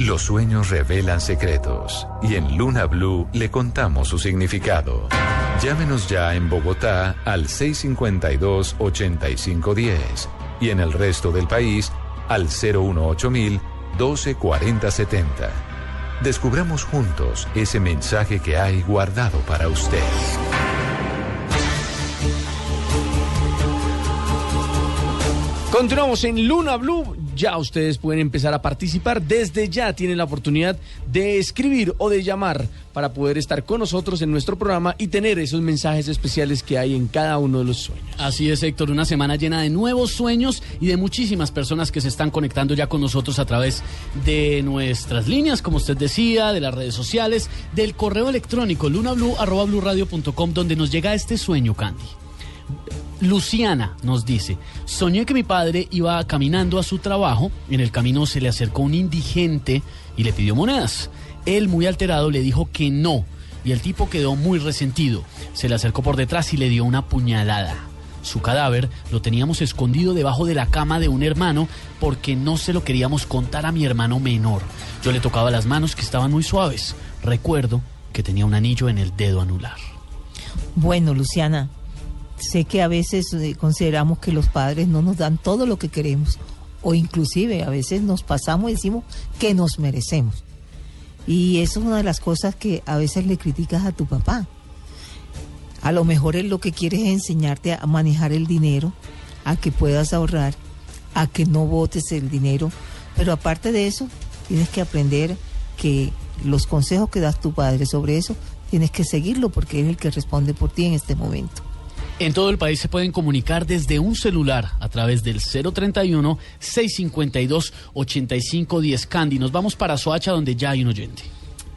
Los sueños revelan secretos y en Luna Blue le contamos su significado. Llámenos ya en Bogotá al 652-8510 y en el resto del país al 018000 124070. Descubramos juntos ese mensaje que hay guardado para usted. Continuamos en Luna Blue. Ya ustedes pueden empezar a participar. Desde ya tienen la oportunidad de escribir o de llamar para poder estar con nosotros en nuestro programa y tener esos mensajes especiales que hay en cada uno de los sueños. Así es, Héctor, una semana llena de nuevos sueños y de muchísimas personas que se están conectando ya con nosotros a través de nuestras líneas, como usted decía, de las redes sociales, del correo electrónico lunablu@bluradio.com donde nos llega este sueño, Candy. Luciana nos dice, soñé que mi padre iba caminando a su trabajo, en el camino se le acercó un indigente y le pidió monedas. Él, muy alterado, le dijo que no, y el tipo quedó muy resentido. Se le acercó por detrás y le dio una puñalada. Su cadáver lo teníamos escondido debajo de la cama de un hermano porque no se lo queríamos contar a mi hermano menor. Yo le tocaba las manos que estaban muy suaves. Recuerdo que tenía un anillo en el dedo anular. Bueno, Luciana, sé que a veces eh, consideramos que los padres no nos dan todo lo que queremos o inclusive a veces nos pasamos y decimos que nos merecemos. Y eso es una de las cosas que a veces le criticas a tu papá. A lo mejor él lo que quiere es enseñarte a manejar el dinero, a que puedas ahorrar, a que no botes el dinero. Pero aparte de eso, tienes que aprender que los consejos que das tu padre sobre eso, tienes que seguirlo porque es el que responde por ti en este momento. En todo el país se pueden comunicar desde un celular a través del 031-652-8510 Candy. Nos vamos para Soacha donde ya hay un oyente.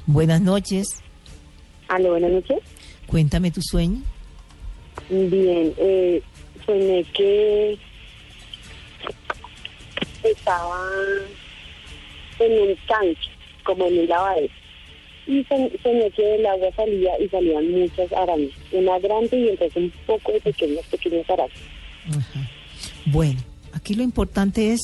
Buenas noches. Aló, buenas noches. Cuéntame tu sueño. Bien, eh, soñé que estaba en un tanque, como en un lavadero. Y son- soñé que del agua salía y salían muchas arañas. Una grande y entonces un poco de pequeñas, pequeñas arañas. Bueno, aquí lo importante es,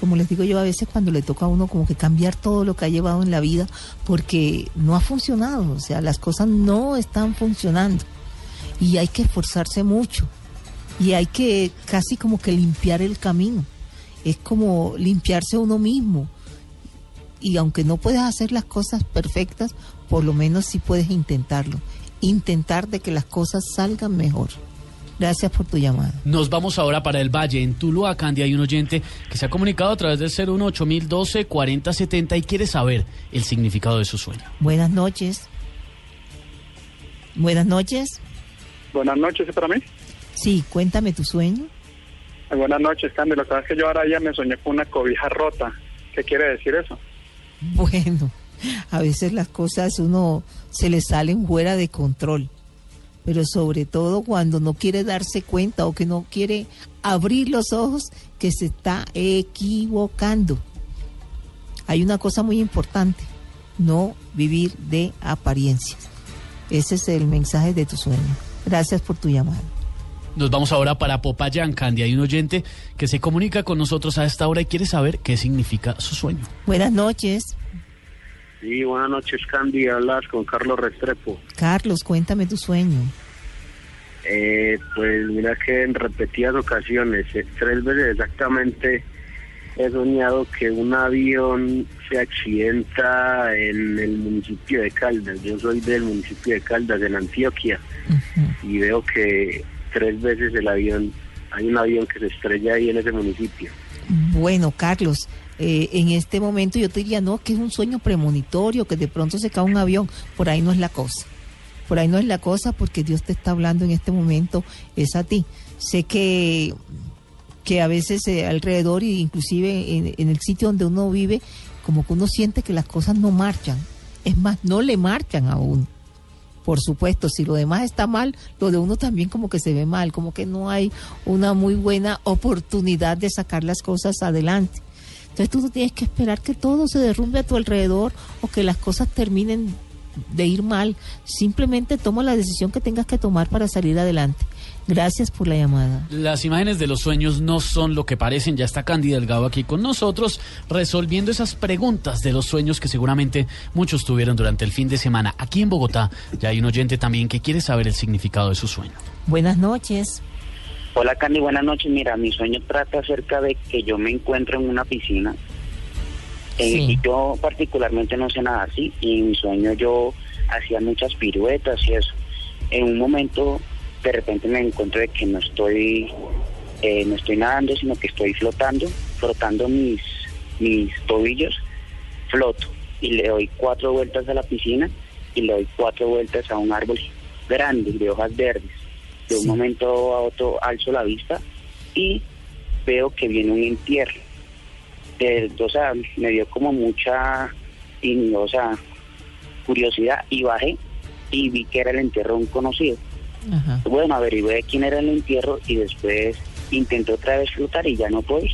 como les digo yo a veces cuando le toca a uno como que cambiar todo lo que ha llevado en la vida porque no ha funcionado, o sea, las cosas no están funcionando y hay que esforzarse mucho y hay que casi como que limpiar el camino. Es como limpiarse uno mismo. Y aunque no puedes hacer las cosas perfectas, por lo menos sí puedes intentarlo. Intentar de que las cosas salgan mejor. Gracias por tu llamada. Nos vamos ahora para el Valle, en Tuluá, Candy. Hay un oyente que se ha comunicado a través del 018-012-4070 y quiere saber el significado de su sueño. Buenas noches. Buenas noches. Buenas noches, ¿es para mí? Sí, cuéntame tu sueño. Buenas noches, Candy. Lo que pasa es que yo ahora ya me soñé con una cobija rota. ¿Qué quiere decir eso? Bueno, a veces las cosas uno se le salen fuera de control, pero sobre todo cuando no quiere darse cuenta o que no quiere abrir los ojos que se está equivocando. Hay una cosa muy importante, no vivir de apariencias. Ese es el mensaje de tu sueño. Gracias por tu llamada. Nos vamos ahora para Popayán, Candy. Hay un oyente que se comunica con nosotros a esta hora y quiere saber qué significa su sueño. Buenas noches. Sí, buenas noches, Candy. Hablas con Carlos Restrepo. Carlos, cuéntame tu sueño. Eh, pues mira que en repetidas ocasiones, eh, tres veces exactamente, he soñado que un avión se accidenta en el municipio de Caldas. Yo soy del municipio de Caldas, en Antioquia, y veo que tres veces el avión, hay un avión que se estrella ahí en ese municipio. Bueno, Carlos, eh, en este momento yo te diría, no, que es un sueño premonitorio, que de pronto se cae un avión, por ahí no es la cosa. Por ahí no es la cosa porque Dios te está hablando en este momento, es a ti. Sé que, que a veces eh, alrededor e inclusive en, en el sitio donde uno vive, como que uno siente que las cosas no marchan. Es más, no le marchan a uno. Por supuesto, si lo demás está mal, lo de uno también como que se ve mal, como que no hay una muy buena oportunidad de sacar las cosas adelante. Entonces tú no tienes que esperar que todo se derrumbe a tu alrededor o que las cosas terminen de ir mal. Simplemente toma la decisión que tengas que tomar para salir adelante. Gracias por la llamada. Las imágenes de los sueños no son lo que parecen. Ya está Candy Delgado aquí con nosotros resolviendo esas preguntas de los sueños que seguramente muchos tuvieron durante el fin de semana. Aquí en Bogotá ya hay un oyente también que quiere saber el significado de su sueño. Buenas noches. Hola Candy, buenas noches. Mira, mi sueño trata acerca de que yo me encuentro en una piscina. Eh, Sí. y yo particularmente no sé nada así. Y en mi sueño yo hacía muchas piruetas y eso. En un momento, de repente me encuentro de que no estoy, eh, no estoy nadando, sino que estoy flotando, frotando mis, mis tobillos, floto. Y le doy cuatro vueltas a la piscina y le doy cuatro vueltas a un árbol grande de hojas verdes. De un Sí. momento a otro alzo la vista y veo que viene un entierro. De- o sea, me dio como mucha y, o sea, curiosidad y bajé y vi que era el entierro de un conocido. Ajá. Bueno, averigué quién era el entierro y después intenté otra vez flotar y ya no podía.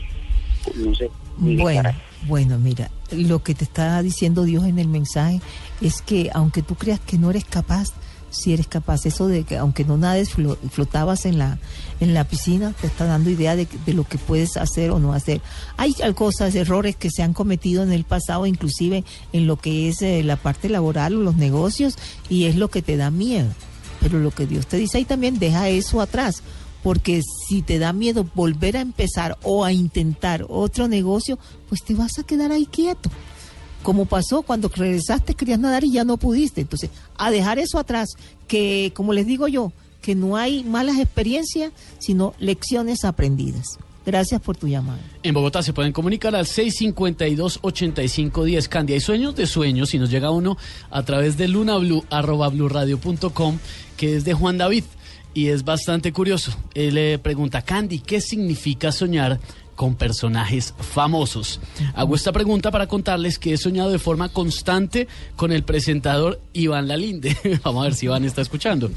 No sé. Bueno, cara. bueno, mira, lo que te está diciendo Dios en el mensaje es que aunque tú creas que no eres capaz, si eres capaz, eso de que aunque no nades, flo- flotabas en la en la piscina, te está dando idea de, de lo que puedes hacer o no hacer. Hay cosas, errores que se han cometido en el pasado, inclusive en lo que es eh, la parte laboral o los negocios, y es lo que te da miedo. Pero lo que Dios te dice ahí también, deja eso atrás. Porque si te da miedo volver a empezar o a intentar otro negocio, pues te vas a quedar ahí quieto. Como pasó cuando regresaste, querías nadar y ya no pudiste. Entonces, a dejar eso atrás, que como les digo yo, que no hay malas experiencias, sino lecciones aprendidas. Gracias por tu llamada. En Bogotá se pueden comunicar al 652-8510. Candy, hay sueños de sueños y nos llega uno a través de lunablu, arroba bluradio.com, que es de Juan David y es bastante curioso. Él le pregunta, Candy, ¿qué significa soñar con personajes famosos? Hago esta pregunta para contarles que he soñado de forma constante con el presentador Iván Lalinde. Vamos a ver si Iván está escuchando.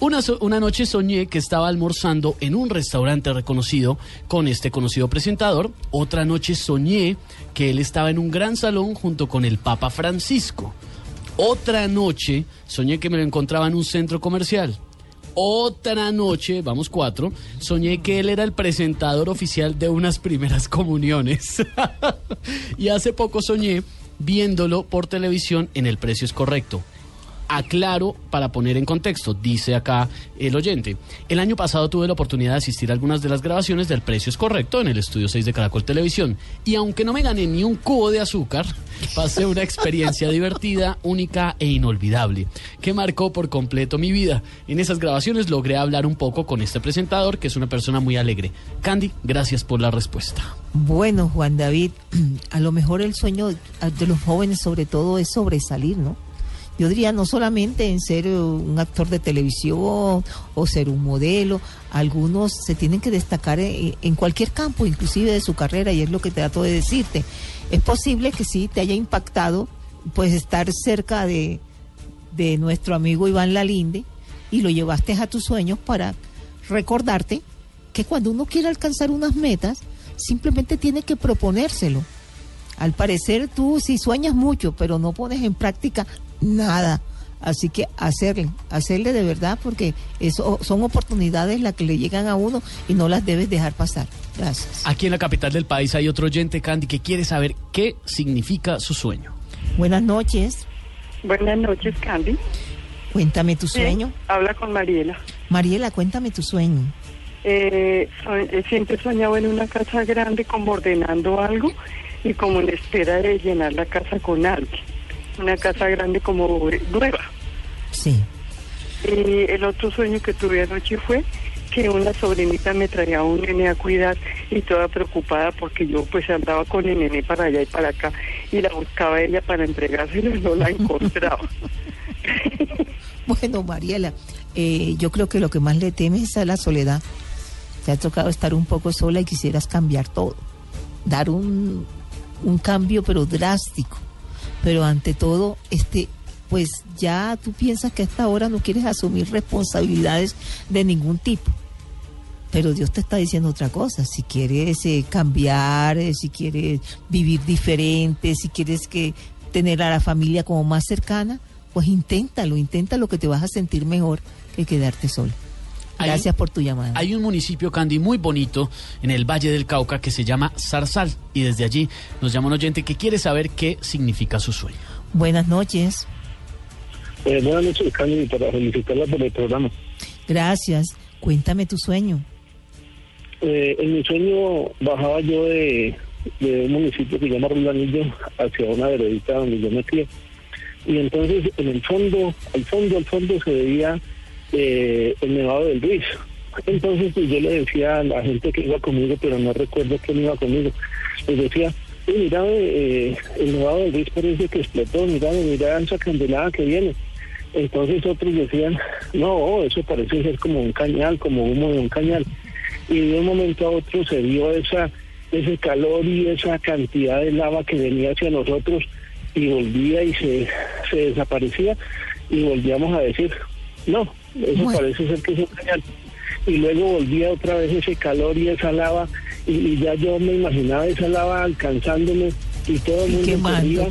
Una, so- una noche soñé que estaba almorzando en un restaurante reconocido con este conocido presentador. Otra noche soñé que él estaba en un gran salón junto con el Papa Francisco. Otra noche soñé que me lo encontraba en un centro comercial. Otra noche, vamos cuatro, soñé que él era el presentador oficial de unas primeras comuniones. y hace poco soñé viéndolo por televisión en El Precio es Correcto. Aclaro para poner en contexto, dice acá el oyente. El año pasado tuve la oportunidad de asistir a algunas de las grabaciones del Precio es Correcto en el estudio 6 de Caracol Televisión. Y aunque no me gané ni un cubo de azúcar, pasé una experiencia divertida, única e inolvidable, que marcó por completo mi vida. En esas grabaciones logré hablar un poco con este presentador, que es una persona muy alegre. Candy, gracias por la respuesta. Bueno, Juan David, a lo mejor el sueño de los jóvenes sobre todo es sobresalir, ¿no? Yo diría no solamente en ser eh, un actor de televisión o ser un modelo, algunos se tienen que destacar en, en cualquier campo, inclusive de su carrera, y es lo que trato de decirte. Es posible que sí te haya impactado, pues estar cerca de, de nuestro amigo Iván Lalinde y lo llevaste a tus sueños para recordarte que cuando uno quiere alcanzar unas metas, simplemente tiene que proponérselo. Al parecer tú sí sueñas mucho, pero no pones en práctica nada. Así que hacerle, hacerle de verdad, porque eso son oportunidades las que le llegan a uno y no las debes dejar pasar. Gracias. Aquí en la capital del país hay otro oyente, Candy, que quiere saber qué significa su sueño. Buenas noches. Buenas noches, Candy. Cuéntame tu Sí, sueño. habla con Mariela. Mariela, cuéntame tu sueño. Eh, so- eh, siempre he soñado en una casa grande como ordenando algo y como en espera de llenar la casa con alguien. Una casa grande como nueva. Sí. Y el otro sueño que tuve anoche fue que una sobrinita me traía un nene a cuidar y toda preocupada porque yo pues andaba con el nene para allá y para acá y la buscaba ella para entregárselo y no la encontraba. Bueno, Mariela, eh, yo creo que lo que más le temes es a la soledad. Te ha tocado estar un poco sola y quisieras cambiar todo. Dar un, un cambio, pero drástico. Pero ante todo, este, pues ya tú piensas que a esta hora no quieres asumir responsabilidades de ningún tipo. Pero Dios te está diciendo otra cosa. Si quieres eh, cambiar, eh, si quieres vivir diferente, si quieres que tener a la familia como más cercana, pues inténtalo, inténtalo que te vas a sentir mejor que quedarte Hay- Gracias por tu llamada. Hay un municipio, Candy, muy bonito en el Valle del Cauca que se llama Zarzal. Y desde allí nos llama un oyente que quiere saber qué significa su sueño. Buenas noches. Eh, buenas noches, Candy, para felicitarla por el programa. Gracias. Cuéntame tu sueño. Eh, en mi sueño bajaba yo de, de un municipio que se llama Rolanillo hacia una veredita donde yo me crié. Y entonces en el fondo, al fondo, al fondo se veía eh, el Nevado del Ruiz. Entonces pues, yo le decía a la gente que iba conmigo, pero no recuerdo quién iba conmigo, les decía, "Uy, mira, eh, el Nevado del Ruiz parece que explotó, mira, mira esa candelada que viene. Entonces otros decían, no, eso parece ser como un cañal, como humo de un cañal. Y de un momento a otro se vio esa, ese calor y esa cantidad de lava que venía hacia nosotros y volvía y se, se desaparecía y volvíamos a decir, no, eso Bueno. parece ser que es un. Y luego volvía otra vez ese calor y esa lava y, y ya yo me imaginaba esa lava alcanzándome y todo el mundo.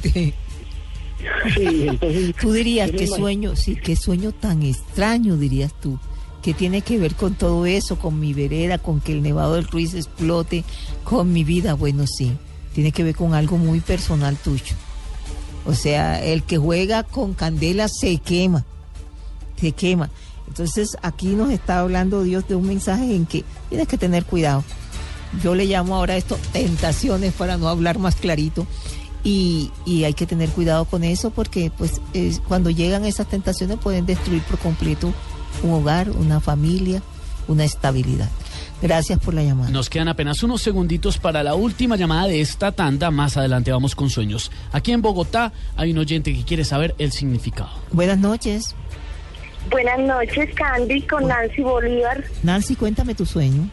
Sí, entonces Tú dirías qué sueño, sí, qué sueño tan extraño, dirías tú. que tiene que ver con todo eso, con mi vereda, con que el Nevado del Ruiz explote, con mi vida? Bueno, sí, tiene que ver con algo muy personal tuyo. O sea, el que juega con candela se quema, se quema. Entonces aquí nos está hablando Dios de un mensaje en que tienes que tener cuidado. Yo le llamo ahora esto tentaciones para no hablar más clarito. Y, y hay que tener cuidado con eso porque pues es- cuando llegan esas tentaciones pueden destruir por completo un hogar, una familia, una estabilidad. Gracias por la llamada. Nos quedan apenas unos segunditos para la última llamada de esta tanda. Más adelante vamos con sueños. Aquí en Bogotá hay un oyente que quiere saber el significado. Buenas noches. Buenas noches, Candy, con Nancy Bolívar. Nancy, cuéntame tu sueño.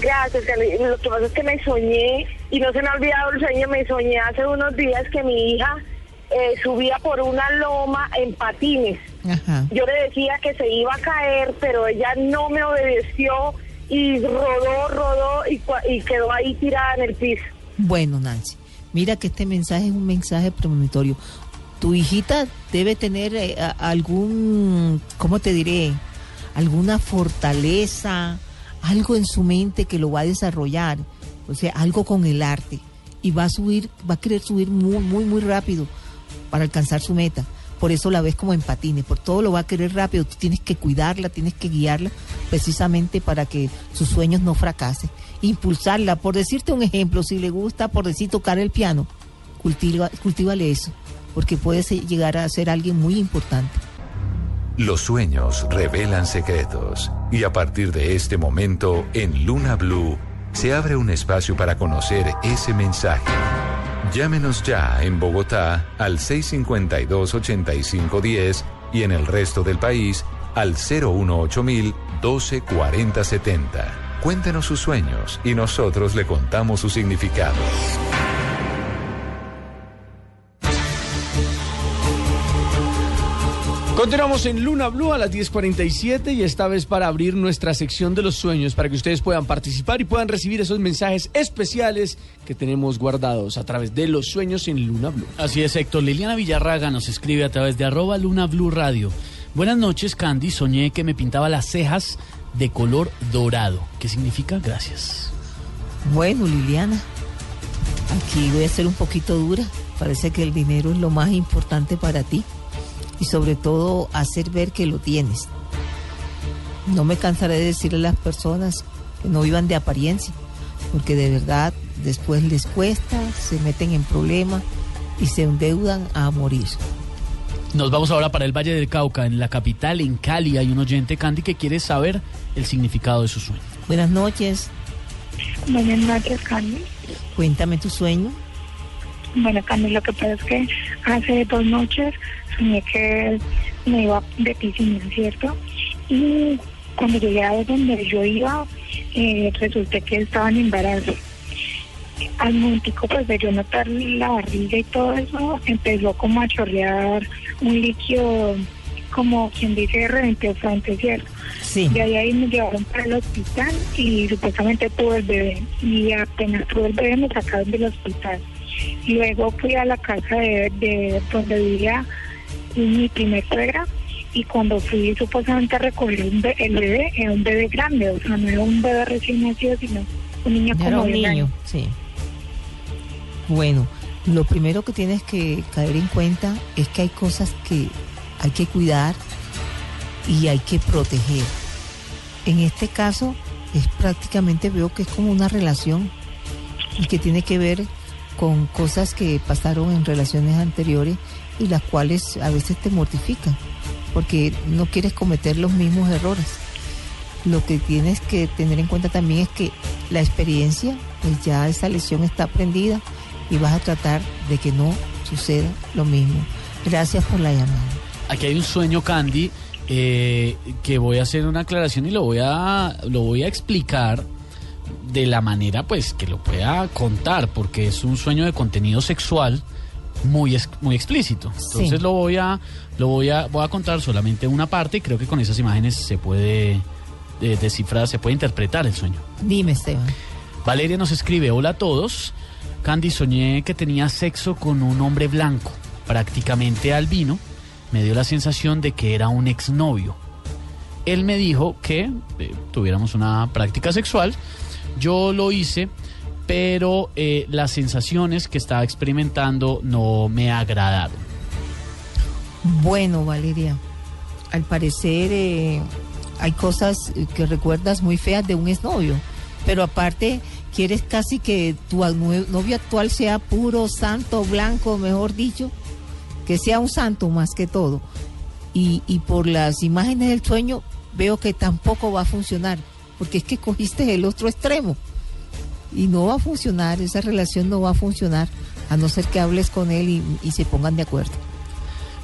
Gracias, Candy. Lo que pasa es que me soñé, y no se me ha olvidado el sueño, me soñé hace unos días que mi hija eh, subía por una loma en patines. Ajá. Yo le decía que se iba a caer, pero ella no me obedeció y rodó, rodó y, y quedó ahí tirada en el piso. Bueno, Nancy, mira que este mensaje es un mensaje premonitorio. Tu hijita debe tener eh, algún, ¿cómo te diré? Alguna fortaleza, algo en su mente que lo va a desarrollar, o sea, algo con el arte. Y va a subir, va a querer subir muy, muy, muy rápido para alcanzar su meta. Por eso la ves como en patines, por todo lo va a querer rápido. Tú tienes que cuidarla, tienes que guiarla precisamente para que sus sueños no fracasen. Impulsarla, por decirte un ejemplo, si le gusta, por decir, tocar el piano, cultiva, cultívale eso, porque puede ser- llegar a ser alguien muy importante. Los sueños revelan secretos y a partir de este momento en Luna Blue se abre un espacio para conocer ese mensaje. Llámenos ya en Bogotá al 652-8510 y en el resto del país al 018000 124070. Cuéntenos sus sueños y nosotros le contamos su significado. Continuamos en Luna Blue a las 10:47 y esta vez para abrir nuestra sección de los sueños para que ustedes puedan participar y puedan recibir esos mensajes especiales que tenemos guardados a través de los sueños en Luna Blue. Así es, Héctor. Liliana Villarraga nos escribe a través de arroba Luna Blue Radio. Buenas noches, Candy. Soñé que me pintaba las cejas de color dorado. ¿Qué significa? Gracias. Bueno, Liliana, aquí voy a ser un poquito dura. Parece que el dinero es lo más importante para ti y sobre todo hacer ver que lo tienes. No me cansaré de decirle a las personas que no vivan de apariencia, porque de verdad después les cuesta, se meten en problemas y se endeudan a morir. Nos vamos ahora para el Valle del Cauca, en la capital, en Cali. Hay un oyente, Candy, que quiere saber el significado de su sueño. Buenas noches, Buenas noches, Candy. cuéntame tu sueño. Bueno, Candy, lo que pasa es que hace dos noches soñé que me iba de piscina, ¿cierto? Y cuando llegué a donde yo iba, eh, resulté que estaba en embarazo. Al momentico, pues de yo notar la barriga y todo eso, empezó como a chorrear un líquido, como quien dice, reventó frente, ¿cierto? Sí. De ahí, ahí me llevaron para el hospital y supuestamente tuve el bebé. Y apenas tuve el bebé me sacaron del hospital. Luego fui a la casa de, de donde vivía mi primer suegra y cuando fui supuestamente a recoger un be- el bebé, era un bebé grande, o sea, no era un bebé recién nacido, sino un niño Ya como un niño, sí. Bueno, lo primero que tienes que caer en cuenta es que hay cosas que hay que cuidar y hay que proteger. En este caso, es prácticamente veo que es como una relación y que tiene que ver con cosas que pasaron en relaciones anteriores y las cuales a veces te mortifican porque no quieres cometer los mismos errores. Lo que tienes que tener en cuenta también es que la experiencia, pues ya esa lesión está aprendida y vas a tratar de que no suceda lo mismo. Gracias por la llamada. Aquí hay un sueño, Candy, eh, que voy a hacer una aclaración y lo voy a, lo voy a explicar de la manera pues que lo pueda contar, porque es un sueño de contenido sexual muy, muy explícito. Entonces Sí. lo voy a, lo voy a, voy a contar solamente una parte y creo que con esas imágenes se puede eh, descifrar, se puede interpretar el sueño. Dime, Esteban. Valeria nos escribe, hola a todos. Candy, soñé que tenía sexo con un hombre blanco, prácticamente albino. Me dio la sensación de que era un exnovio. Él me dijo que eh, tuviéramos una práctica sexual. Yo lo hice, pero eh, las sensaciones que estaba experimentando no me agradaron. Bueno, Valeria, al parecer eh, hay cosas que recuerdas muy feas de un exnovio, pero aparte quieres casi que tu novio actual sea puro, santo, blanco, mejor dicho, que sea un santo más que todo. Y, y por las imágenes del sueño veo que tampoco va a funcionar, porque es que cogiste el otro extremo y no va a funcionar, esa relación no va a funcionar, a no ser que hables con él y- y se pongan de acuerdo.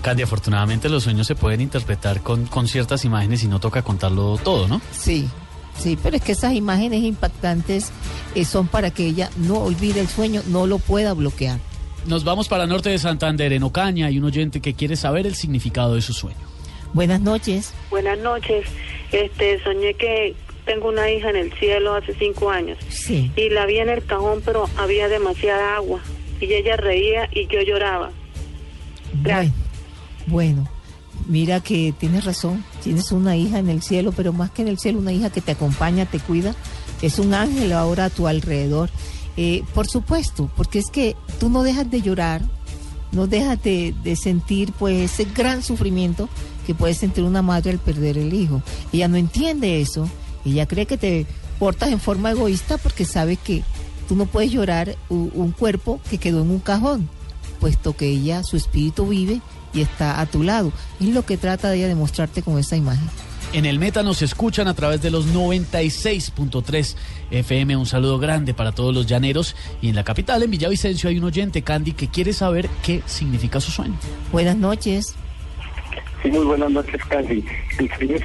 Candy, afortunadamente los sueños se pueden interpretar con, con ciertas imágenes y no toca contarlo todo, ¿no? Sí, sí, pero es que esas imágenes impactantes eh, son para que ella no olvide el sueño, no lo pueda bloquear. Nos vamos para el norte de Santander, en Ocaña, hay un oyente que quiere saber el significado de su sueño. Buenas noches. Buenas noches. Este, soñé que tengo una hija en el cielo hace cinco años Sí. y la vi en el cajón, pero había demasiada agua y ella reía y yo lloraba. Bueno, bueno, mira que tienes razón, tienes una hija en el cielo, pero más que en el cielo, una hija que te acompaña, te cuida, es un ángel ahora a tu alrededor. Eh, por supuesto, porque es que tú no dejas de llorar, no dejas de, de sentir pues ese gran sufrimiento que puede sentir una madre al perder el hijo. Ella no entiende eso, ella cree que te portas en forma egoísta porque sabe que tú no puedes llorar un cuerpo que quedó en un cajón puesto que ella, su espíritu vive y está a tu lado. Es lo que trata de ella de mostrarte con esa imagen. En el Meta nos escuchan a través de los 96.3 FM. Un saludo grande para todos los llaneros. Y en la capital, en Villavicencio, hay un oyente, Candy, que quiere saber qué significa su sueño. Buenas noches. Sí, muy buenas noches, Candy. El sueño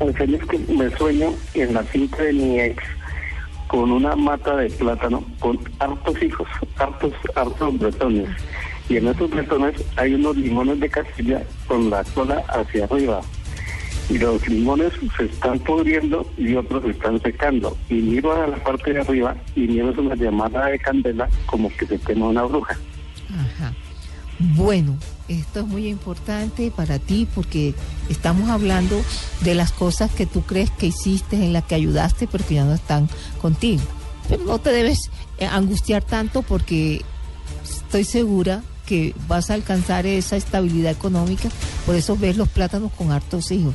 el sueño que me sueño en la finca de mi ex con una mata de plátano con hartos hijos, hartos, hartos bretones. Y en esos bretones hay unos limones de Castilla con la cola hacia arriba. Y los limones se están pudriendo y otros se están secando. Y miro a la parte de arriba y miro una llamada de candela como que se quema una bruja. Bueno, esto es muy importante para ti porque estamos hablando de las cosas que tú crees que hiciste, en las que ayudaste, pero que ya no están contigo. Pero no te debes eh, angustiar tanto porque estoy segura que vas a alcanzar esa estabilidad económica. Por eso ves los plátanos con hartos hijos.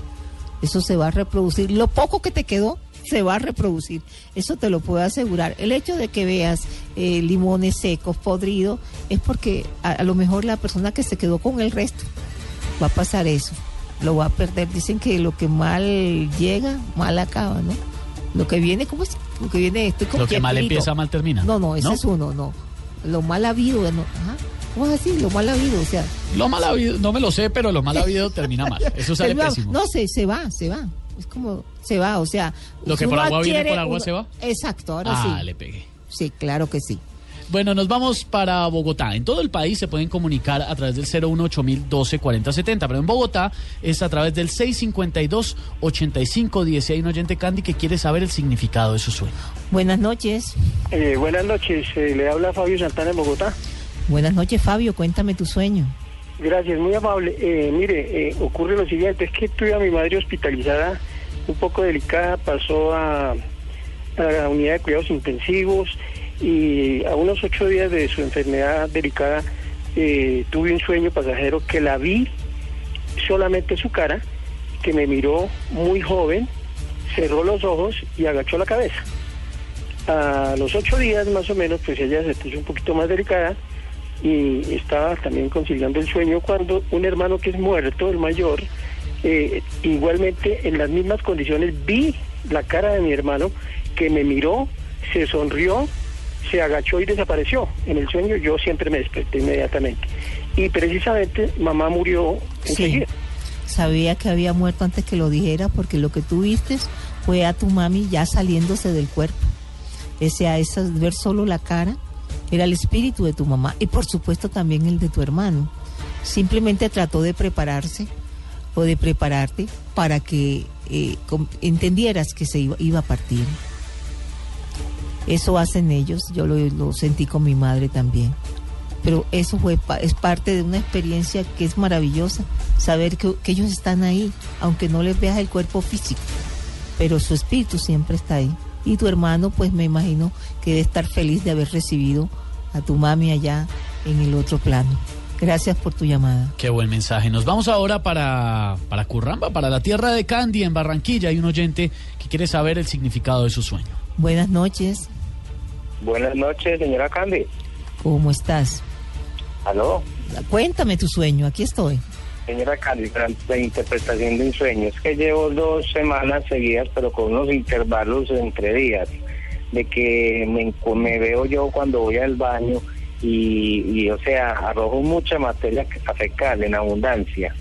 Eso se va a reproducir. Lo poco que te quedó se va a reproducir. Eso te lo puedo asegurar. El hecho de que veas eh, limones secos, podridos, es porque a, a lo mejor la persona que se quedó con el resto va a pasar eso. Lo va a perder. Dicen que lo que mal llega, mal acaba, ¿no? Lo que viene, ¿cómo es? Lo que viene, estoy con Lo que mal empieza, mal termina. No, no, ese ¿No? es uno, no. Lo mal habido, no. Ajá. ¿Cómo es así? Lo mal habido, o sea. Lo mal habido, no me lo sé, pero lo mal habido termina mal. Eso sale pésimo. No, se, se va, se va. Es como, se va, o sea. Lo que por agua viene, por agua uno- se va. Exacto, ahora ah, sí. le pegué. Sí, claro que sí. Bueno, nos vamos para Bogotá. En todo el país se pueden comunicar a través del 018 4070 pero en Bogotá es a través del 652-8510. Y hay un oyente Candy que quiere saber el significado de su sueño. Buenas noches. Eh, buenas noches, eh, le habla Fabio Santana en Bogotá. Buenas noches, Fabio. Cuéntame tu sueño. Gracias, muy amable. Eh, mire, eh, ocurre lo siguiente, es que tuve a mi madre hospitalizada un poco delicada, pasó a, a la unidad de cuidados intensivos y a unos ocho días de su enfermedad delicada eh, tuve un sueño pasajero que la vi solamente su cara, que me miró muy joven, cerró los ojos y agachó la cabeza. A los ocho días más o menos, pues ella se puso un poquito más delicada y estaba también conciliando el sueño cuando un hermano que es muerto, el mayor, eh, igualmente en las mismas condiciones vi la cara de mi hermano que me miró, se sonrió, se agachó y desapareció. En el sueño yo siempre me desperté inmediatamente. Y precisamente mamá murió enseguida. Sabía que había muerto antes que lo dijera porque lo que tú viste fue a tu mami ya saliéndose del cuerpo. Ese a esa, ver solo la cara era el espíritu de tu mamá y por supuesto también el de tu hermano. Simplemente trató de prepararse o de prepararte para que eh, entendieras que se iba, a partir. Eso hacen ellos, yo lo, sentí con mi madre también. Pero eso fue es parte de una experiencia que es maravillosa, saber que, que ellos están ahí, aunque no les veas el cuerpo físico, pero su espíritu siempre está ahí. Y tu hermano, pues me imagino que debe estar feliz de haber recibido a tu mami allá en el otro plano. Gracias por tu llamada. Qué buen mensaje. Nos vamos ahora para, para Curramba, para la tierra de Candy, en Barranquilla. Hay un oyente que quiere saber el significado de su sueño. Buenas noches, Buenas noches, señora Candy. ¿cómo estás? Aló, Cuéntame tu sueño, aquí estoy. señora Candy, la interpretación de un sueño. Es que llevo dos semanas seguidas, pero con unos intervalos entre días, de que me, me veo yo cuando voy al baño y, y, o sea, arrojo mucha materia fecal en abundancia.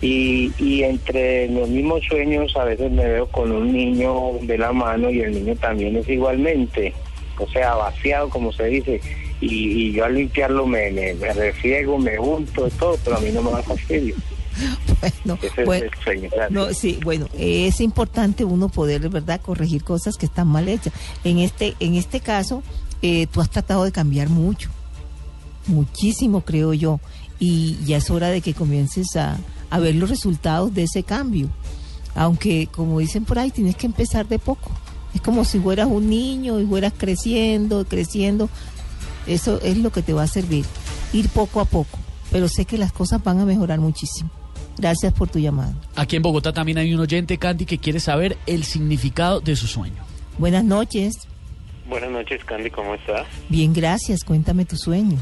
Y, y entre los mismos sueños a veces me veo con un niño de la mano y el niño también es igualmente, o sea, vaciado como se dice, y, y yo al limpiarlo me, me, me refiego, me unto, todo, pero a mí no me da fastidio. Bueno, Ese bueno, es. No, sí, bueno, es importante uno poder, ¿verdad?, corregir cosas que están mal hechas. En este, en este caso, eh, tú has tratado de cambiar mucho, muchísimo, creo yo, y ya es hora de que comiences a, a ver los resultados de ese cambio. Aunque, como dicen por ahí, tienes que empezar de poco. Es como si fueras un niño y fueras creciendo, creciendo. Eso es lo que te va a servir, ir poco a poco. Pero sé que las cosas van a mejorar muchísimo. Gracias por tu llamada. Aquí en Bogotá también hay un oyente, Candy, que quiere saber el significado de su sueño. Buenas noches. Buenas noches, Candy, ¿cómo estás? Bien, gracias. Cuéntame tu sueño.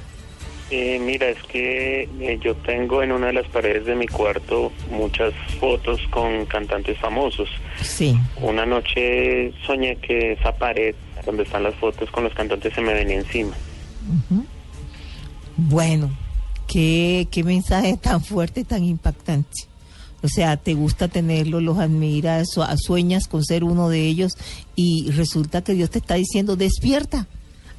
Eh, mira, es que eh, yo tengo en una de las paredes de mi cuarto muchas fotos con cantantes famosos. Sí. Una noche soñé que esa pared donde están las fotos con los cantantes se me venía encima. Bueno, qué, qué mensaje tan fuerte, tan impactante. O sea, te gusta tenerlos, los admiras, su- sueñas con ser uno de ellos y resulta que Dios te está diciendo, despierta,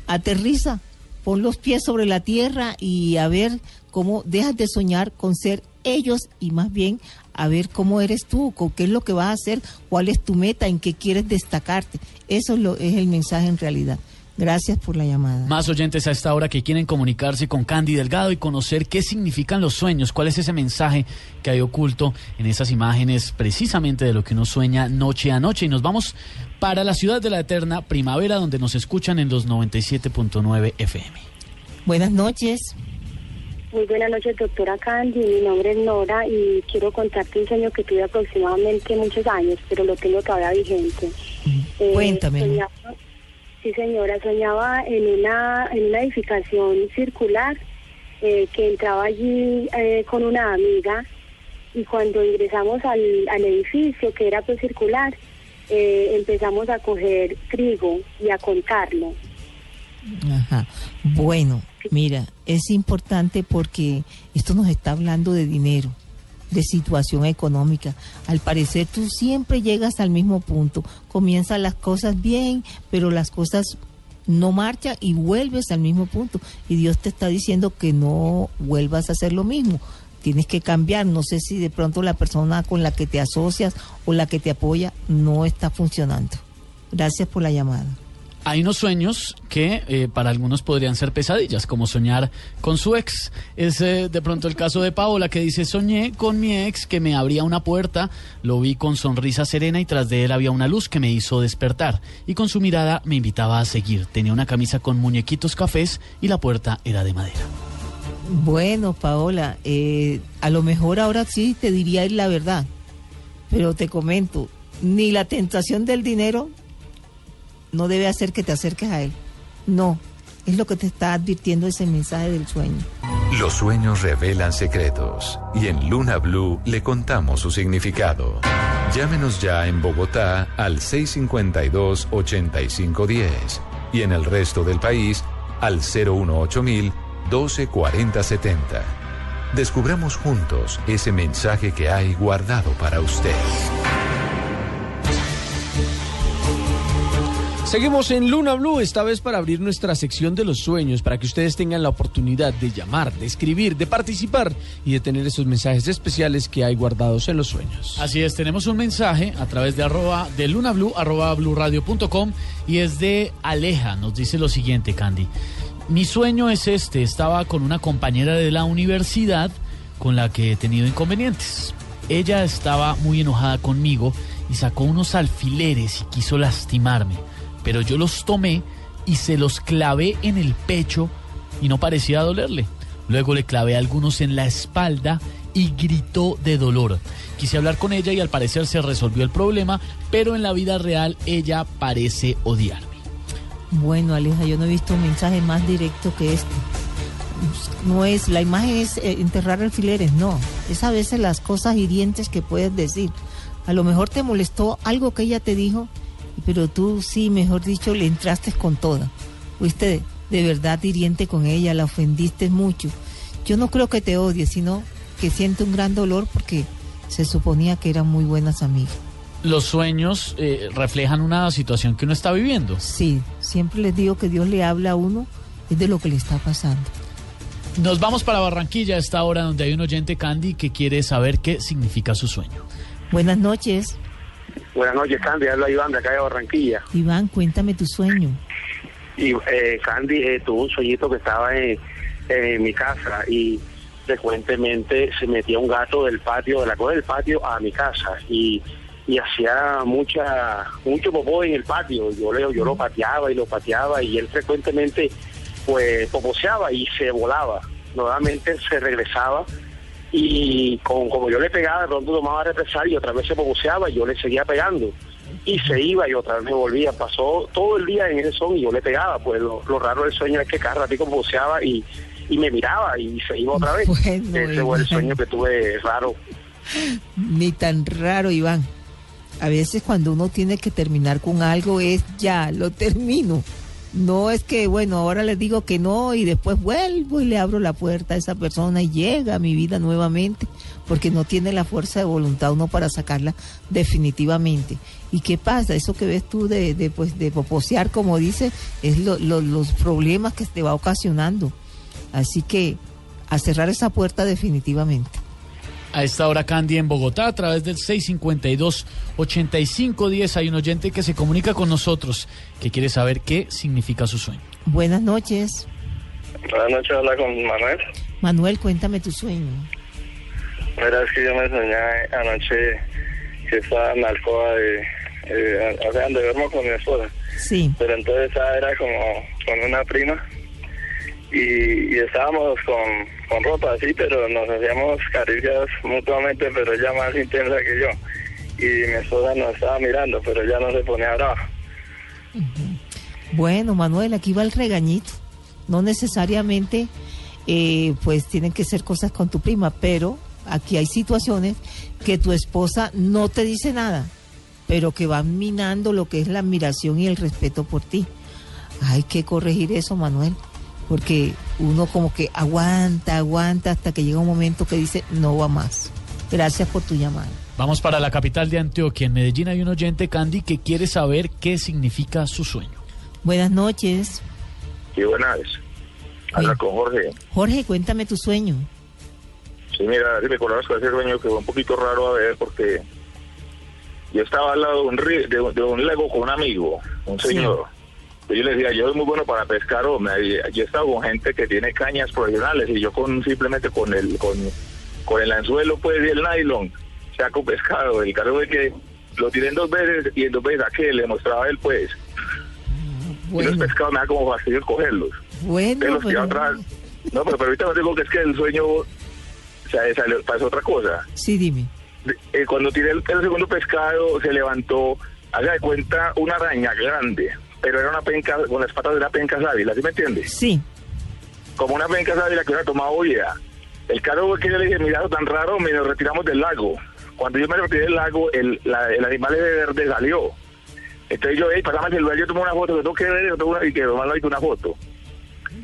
aterriza, pon los pies sobre la tierra y a ver cómo dejas de soñar con ser ellos y más bien a ver cómo eres tú, con qué es lo que vas a hacer, cuál es tu meta, en qué quieres destacarte. Eso es, lo, es el mensaje en realidad. Gracias por la llamada. Más oyentes a esta hora que quieren comunicarse con Candy Delgado y conocer qué significan los sueños, cuál es ese mensaje que hay oculto en esas imágenes precisamente de lo que uno sueña noche a noche. Y nos vamos para la ciudad de la eterna primavera donde nos escuchan en los 97.9 FM. Buenas noches. Muy buenas noches, doctora Candy. Mi nombre es Nora y quiero contarte un sueño que tuve aproximadamente muchos años, pero lo tengo todavía vigente. Eh, Cuéntame. soñaba- sí, señora, soñaba en una, en una edificación circular eh, que entraba allí eh, con una amiga y cuando ingresamos al, al edificio, que era pues circular, eh, empezamos a coger trigo y a contarlo. Ajá. Bueno, mira, es importante porque esto nos está hablando de dinero, de situación económica. Al parecer tú siempre llegas al mismo punto. Comienzan las cosas bien, pero las cosas no marchan y vuelves al mismo punto. Y Dios te está diciendo que no vuelvas a hacer lo mismo. Tienes que cambiar. No sé si de pronto la persona con la que te asocias o la que te apoya no está funcionando. Gracias por la llamada. Hay unos sueños que eh, para algunos podrían ser pesadillas, como soñar con su ex. Es eh, de pronto el caso de Paola que dice, soñé con mi ex que me abría una puerta, lo vi con sonrisa serena y tras de él había una luz que me hizo despertar y con su mirada me invitaba a seguir. Tenía una camisa con muñequitos cafés y la puerta era de madera. Bueno, Paola, eh, a lo mejor ahora sí te diría la verdad, pero te comento, ni la tentación del dinero no debe hacer que te acerques a él. No, es lo que te está advirtiendo ese mensaje del sueño. Los sueños revelan secretos y en Luna Blue le contamos su significado. Llámenos ya en Bogotá al 652-8510 y en el resto del país al 018000 124070. Descubramos juntos ese mensaje que hay guardado para usted. Seguimos en Luna Blue, esta vez para abrir nuestra sección de los sueños, para que ustedes tengan la oportunidad de llamar, de escribir, de participar y de tener esos mensajes especiales que hay guardados en los sueños. Así es, tenemos un mensaje a través de arroba de Luna Blue, arroba bluradio.com y es de Aleja, nos dice lo siguiente, Candy. Mi sueño es este, estaba con una compañera de la universidad con la que he tenido inconvenientes. Ella estaba muy enojada conmigo y sacó unos alfileres y quiso lastimarme pero yo los tomé y se los clavé en el pecho y no parecía dolerle. Luego le clavé algunos en la espalda y gritó de dolor. Quise hablar con ella y al parecer se resolvió el problema, pero en la vida real ella parece odiarme. Bueno, Aleja, yo no he visto un mensaje más directo que este. No es, la imagen es eh, enterrar alfileres, no. Es a veces las cosas hirientes que puedes decir. A lo mejor te molestó algo que ella te dijo pero tú sí, mejor dicho, le entraste con toda. Fuiste de verdad hiriente con ella, la ofendiste mucho. Yo no creo que te odie, sino que siente un gran dolor porque se suponía que eran muy buenas amigas. Los sueños eh, reflejan una situación que uno está viviendo. Sí, siempre les digo que Dios le habla a uno, es de lo que le está pasando. Nos vamos para Barranquilla a esta hora donde hay un oyente Candy que quiere saber qué significa su sueño. Buenas noches. Buenas noches, Candy. Habla Iván de acá de Barranquilla. Iván, cuéntame tu sueño. Y eh, Candy eh, tuvo un sueñito que estaba en, en mi casa y frecuentemente se metía un gato del patio, de la cola del patio, a mi casa y, y hacía mucha mucho popó en el patio. Yo, le, yo lo pateaba y lo pateaba y él frecuentemente pues poposeaba y se volaba. Nuevamente se regresaba y con, como yo le pegaba, de pronto tomaba represalia y otra vez se boceaba y yo le seguía pegando. Y se iba y otra vez me volvía. Pasó todo el día en ese son y yo le pegaba. Pues lo, raro del sueño es que cada ratito boceaba y, y me miraba y se iba otra vez. ese fue el sueño que tuve raro. Ni tan raro, Iván. A veces cuando uno tiene que terminar con algo es ya, lo termino. No es que, bueno, ahora les digo que no y después vuelvo y le abro la puerta a esa persona y llega a mi vida nuevamente, porque no tiene la fuerza de voluntad uno para sacarla definitivamente. ¿Y qué pasa? Eso que ves tú de, de, pues, de poposear, como dice, es los problemas que te va ocasionando. Así que a cerrar esa puerta definitivamente. A esta hora, Candy, en Bogotá, a través del 652-8510, hay un oyente que se comunica con nosotros, que quiere saber qué significa su sueño. Buenas noches. Buenas noches, habla con Manuel. Manuel, cuéntame tu sueño. Mira, es que yo me soñé anoche que estaba en la alcoba de, eh, o sea, donde duermo con mi esposa. Sí. Pero entonces era como con una prima y, estábamos con, con, ropa así, pero nos hacíamos caricias mutuamente, pero ella más intensa que yo. Y mi esposa nos estaba mirando, pero ella no se ponía brava. Bueno, Manuel, aquí va el regañito. No necesariamente, eh, pues tienen que ser cosas con tu prima, pero aquí hay situaciones que tu esposa no te dice nada, pero que van minando lo que es la admiración y el respeto por ti. Hay que corregir eso, Manuel porque uno como que aguanta, aguanta hasta que llega un momento que dice no va más. Gracias por tu llamada. Vamos para la capital de Antioquia. En Medellín hay un oyente, Candy, que quiere saber qué significa su sueño. Buenas noches. Sí, buenas. Habla con Jorge. Jorge, cuéntame tu sueño. Sí, mira, si me con ese sueño que fue un poquito raro a ver porque yo estaba al lado de un, de, un lago con un amigo, un señor yo le decía, yo soy muy bueno para pescar, y Yo he estado con gente que tiene cañas profesionales y yo con simplemente con el con, con el anzuelo pues y el nylon saco pescado. El caso es que lo tiré en dos veces y en dos veces a que le mostraba él pues. Y los pescados me da como fastidio cogerlos. Bueno, tiraba pero- atrás. No, pero, pero ahorita no digo que es que el sueño o sea, salió, pasó otra cosa. Sí, dime. Eh, cuando tiré el, el segundo pescado, se levantó, haga de cuenta, una araña grande, pero era una penca, con las patas de la penca sábila, ¿sí me entiendes? Sí. Como una penca sábila que hubiera tomado vida. El caso fue que yo le dije, mira, tan raro, me nos retiramos del lago. Cuando yo me retiré del lago, el, la- el animal de verde salió. Entonces yo, hey, pasame el celular, yo tomé una foto, que tengo que ver, yo tengo una, y que hice una foto.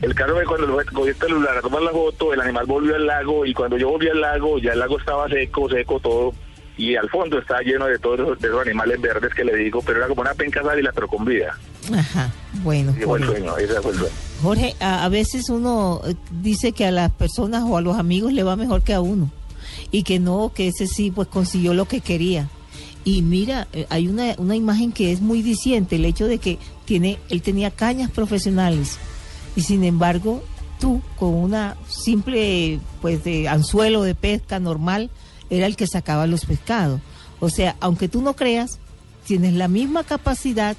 El caso fue cuando lo- cogí el celular a tomar la foto, el animal volvió al lago, y cuando yo volví al lago, ya el lago estaba seco, seco todo, y al fondo estaba lleno de todos esos, de esos animales verdes que le digo, pero era como una penca sábila, pero con vida. Ajá, bueno. Y fue el sueño, ese fue el sueño. Jorge, a, a veces uno eh, dice que a las personas o a los amigos le va mejor que a uno y que no, que ese sí pues consiguió lo que quería. Y mira, eh, hay una, una imagen que es muy diciente, el hecho de que tiene, él tenía cañas profesionales y sin embargo tú con una simple pues de anzuelo de pesca normal era el que sacaba los pescados. O sea, aunque tú no creas, tienes la misma capacidad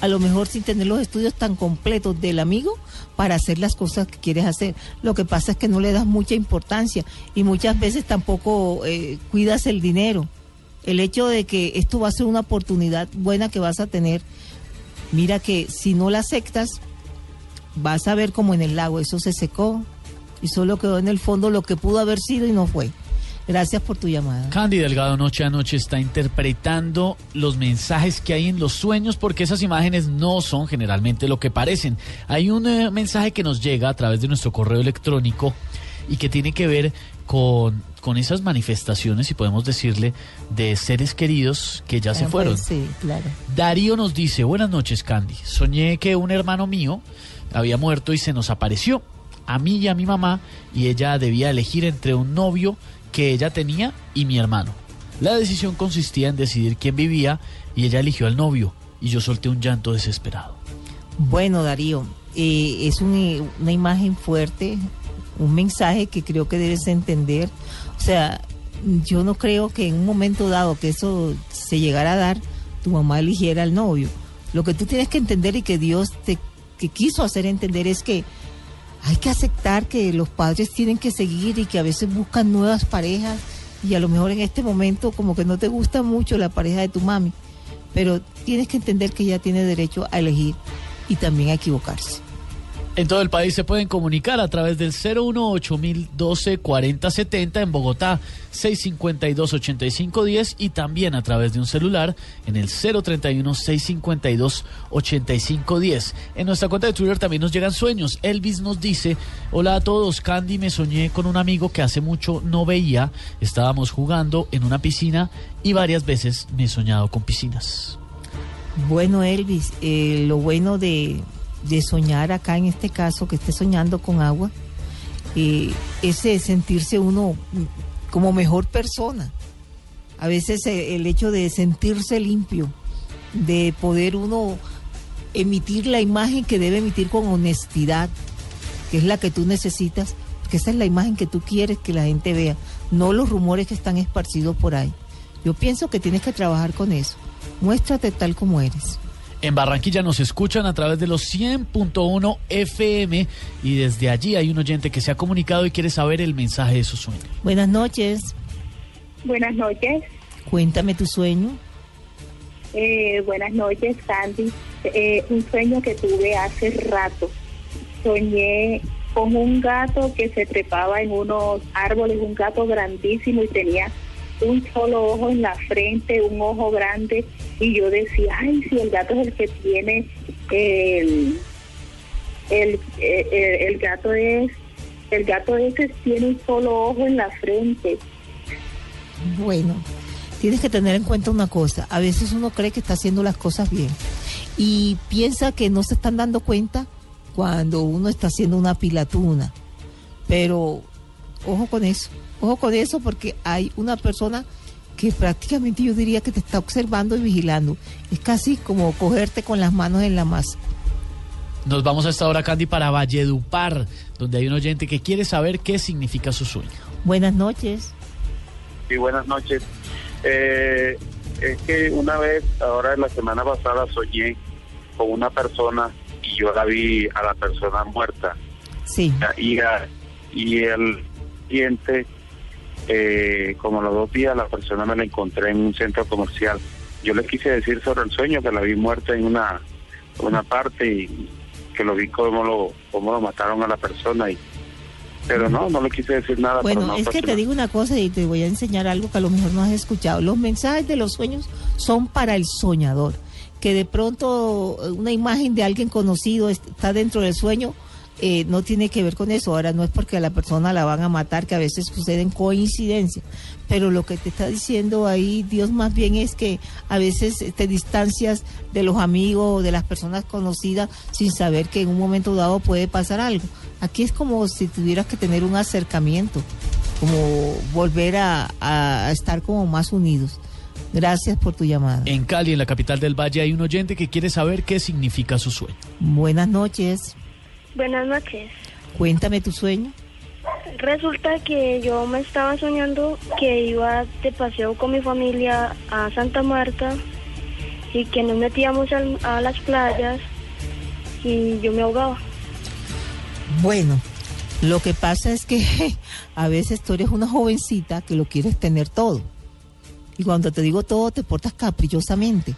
a lo mejor sin tener los estudios tan completos del amigo para hacer las cosas que quieres hacer. Lo que pasa es que no le das mucha importancia y muchas veces tampoco eh, cuidas el dinero. El hecho de que esto va a ser una oportunidad buena que vas a tener, mira que si no la aceptas, vas a ver como en el lago, eso se secó y solo quedó en el fondo lo que pudo haber sido y no fue. Gracias por tu llamada. Candy Delgado noche a noche está interpretando los mensajes que hay en los sueños porque esas imágenes no son generalmente lo que parecen. Hay un eh, mensaje que nos llega a través de nuestro correo electrónico y que tiene que ver con, con esas manifestaciones, si podemos decirle, de seres queridos que ya se fueron. pues sí, claro. Darío nos dice, buenas noches Candy, soñé que un hermano mío había muerto y se nos apareció a mí y a mi mamá y ella debía elegir entre un novio que ella tenía y mi hermano. La decisión consistía en decidir quién vivía y ella eligió al novio y yo solté un llanto desesperado. Bueno, Darío, eh, es un- una imagen fuerte, un mensaje que creo que debes entender. O sea, yo no creo que en un momento dado que eso se llegara a dar, tu mamá eligiera al novio. Lo que tú tienes que entender y que Dios te quiso hacer entender es que hay que aceptar que los padres tienen que seguir y que a veces buscan nuevas parejas y a lo mejor en este momento como que no te gusta mucho la pareja de tu mami, pero tienes que entender que ella tiene derecho a elegir y también a equivocarse. En todo el país se pueden comunicar a través del 018-012-4070 en Bogotá, 652-8510 y también a través de un celular en el 031-652-8510. En nuestra cuenta de Twitter también nos llegan sueños. Elvis nos dice, hola a todos, Candy, me soñé con un amigo que hace mucho no veía. Estábamos jugando en una piscina y varias veces me he soñado con piscinas. Bueno, Elvis, eh, lo bueno de, de soñar acá en este caso, que esté soñando con agua, eh, es eh, sentirse uno como mejor persona. A veces eh, el hecho de sentirse limpio, de poder uno emitir la imagen que debe emitir con honestidad, que es la que tú necesitas, porque esa es la imagen que tú quieres que la gente vea, no los rumores que están esparcidos por ahí. Yo pienso que tienes que trabajar con eso. Muéstrate tal como eres. En Barranquilla nos escuchan a través de los 100.1 FM y desde allí hay un oyente que se ha comunicado y quiere saber el mensaje de su sueño. Buenas noches. Buenas noches. Cuéntame tu sueño. Eh, buenas noches, Sandy. Eh, un sueño que tuve hace rato. Soñé con un gato que se trepaba en unos árboles, un gato grandísimo y tenía un solo ojo en la frente, un ojo grande. Y yo decía, ay, si el gato es el que tiene el, el, el, el gato es, el gato ese tiene un solo ojo en la frente. Bueno, tienes que tener en cuenta una cosa. A veces uno cree que está haciendo las cosas bien y piensa que no se están dando cuenta cuando uno está haciendo una pilatuna. Pero ojo con eso, ojo con eso porque hay una persona que prácticamente yo diría que te está observando y vigilando. Es casi como cogerte con las manos en la masa. Nos vamos a esta hora, Candy, para Valledupar, donde hay un oyente que quiere saber qué significa su sueño. Buenas noches. Sí, buenas noches. Eh, es que una vez, ahora en la semana pasada, soñé con una persona y yo la vi a la persona muerta. Sí. Y, a- y el siguiente, eh, como los dos días, la persona me la encontré en un centro comercial. Yo le quise decir sobre el sueño que la vi muerta en una, una parte y que lo vi como lo, cómo lo mataron a la persona. y Pero no, no le quise decir nada. Bueno, no, es que te digo una cosa y te voy a enseñar algo que a lo mejor no has escuchado. Los mensajes de los sueños son para el soñador. Que de pronto una imagen de alguien conocido está dentro del sueño, eh, no tiene que ver con eso. Ahora no es porque a la persona la van a matar, que a veces suceden coincidencias. Pero lo que te está diciendo ahí, Dios más bien es que a veces te distancias de los amigos o de las personas conocidas sin saber que en un momento dado puede pasar algo. Aquí es como si tuvieras que tener un acercamiento, como volver a, a estar como más unidos. Gracias por tu llamada. En Cali, en la capital del Valle, hay un oyente que quiere saber qué significa su sueño. Buenas noches. Buenas noches. Cuéntame tu sueño. Resulta que yo me estaba soñando que iba de paseo con mi familia a Santa Marta y que nos metíamos al- a las playas y yo me ahogaba. Bueno, lo que pasa es que a veces tú eres una jovencita que lo quieres tener todo. Y cuando te digo todo, te portas caprichosamente.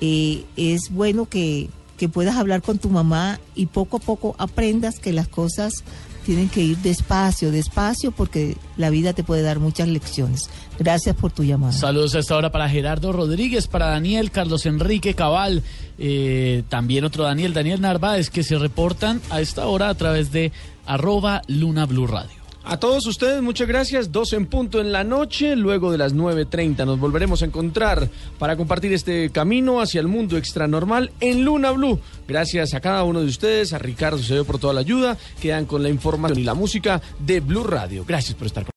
Eh, es bueno que, que puedas hablar con tu mamá y poco a poco aprendas que las cosas tienen que ir despacio, despacio, porque la vida te puede dar muchas lecciones. Gracias por tu llamada. Saludos a esta hora para Gerardo Rodríguez, para Daniel, Carlos Enrique Cabal, eh, también otro Daniel, Daniel Narváez, que se reportan a esta hora a través de arroba Luna Blue Radio. A todos ustedes, muchas gracias. Dos en punto en la noche, luego de las 9.30 nos volveremos a encontrar para compartir este camino hacia el mundo extranormal en Luna Blue. Gracias a cada uno de ustedes, a Ricardo Cedeo por toda la ayuda. Quedan con la información y la música de Blue Radio. Gracias por estar con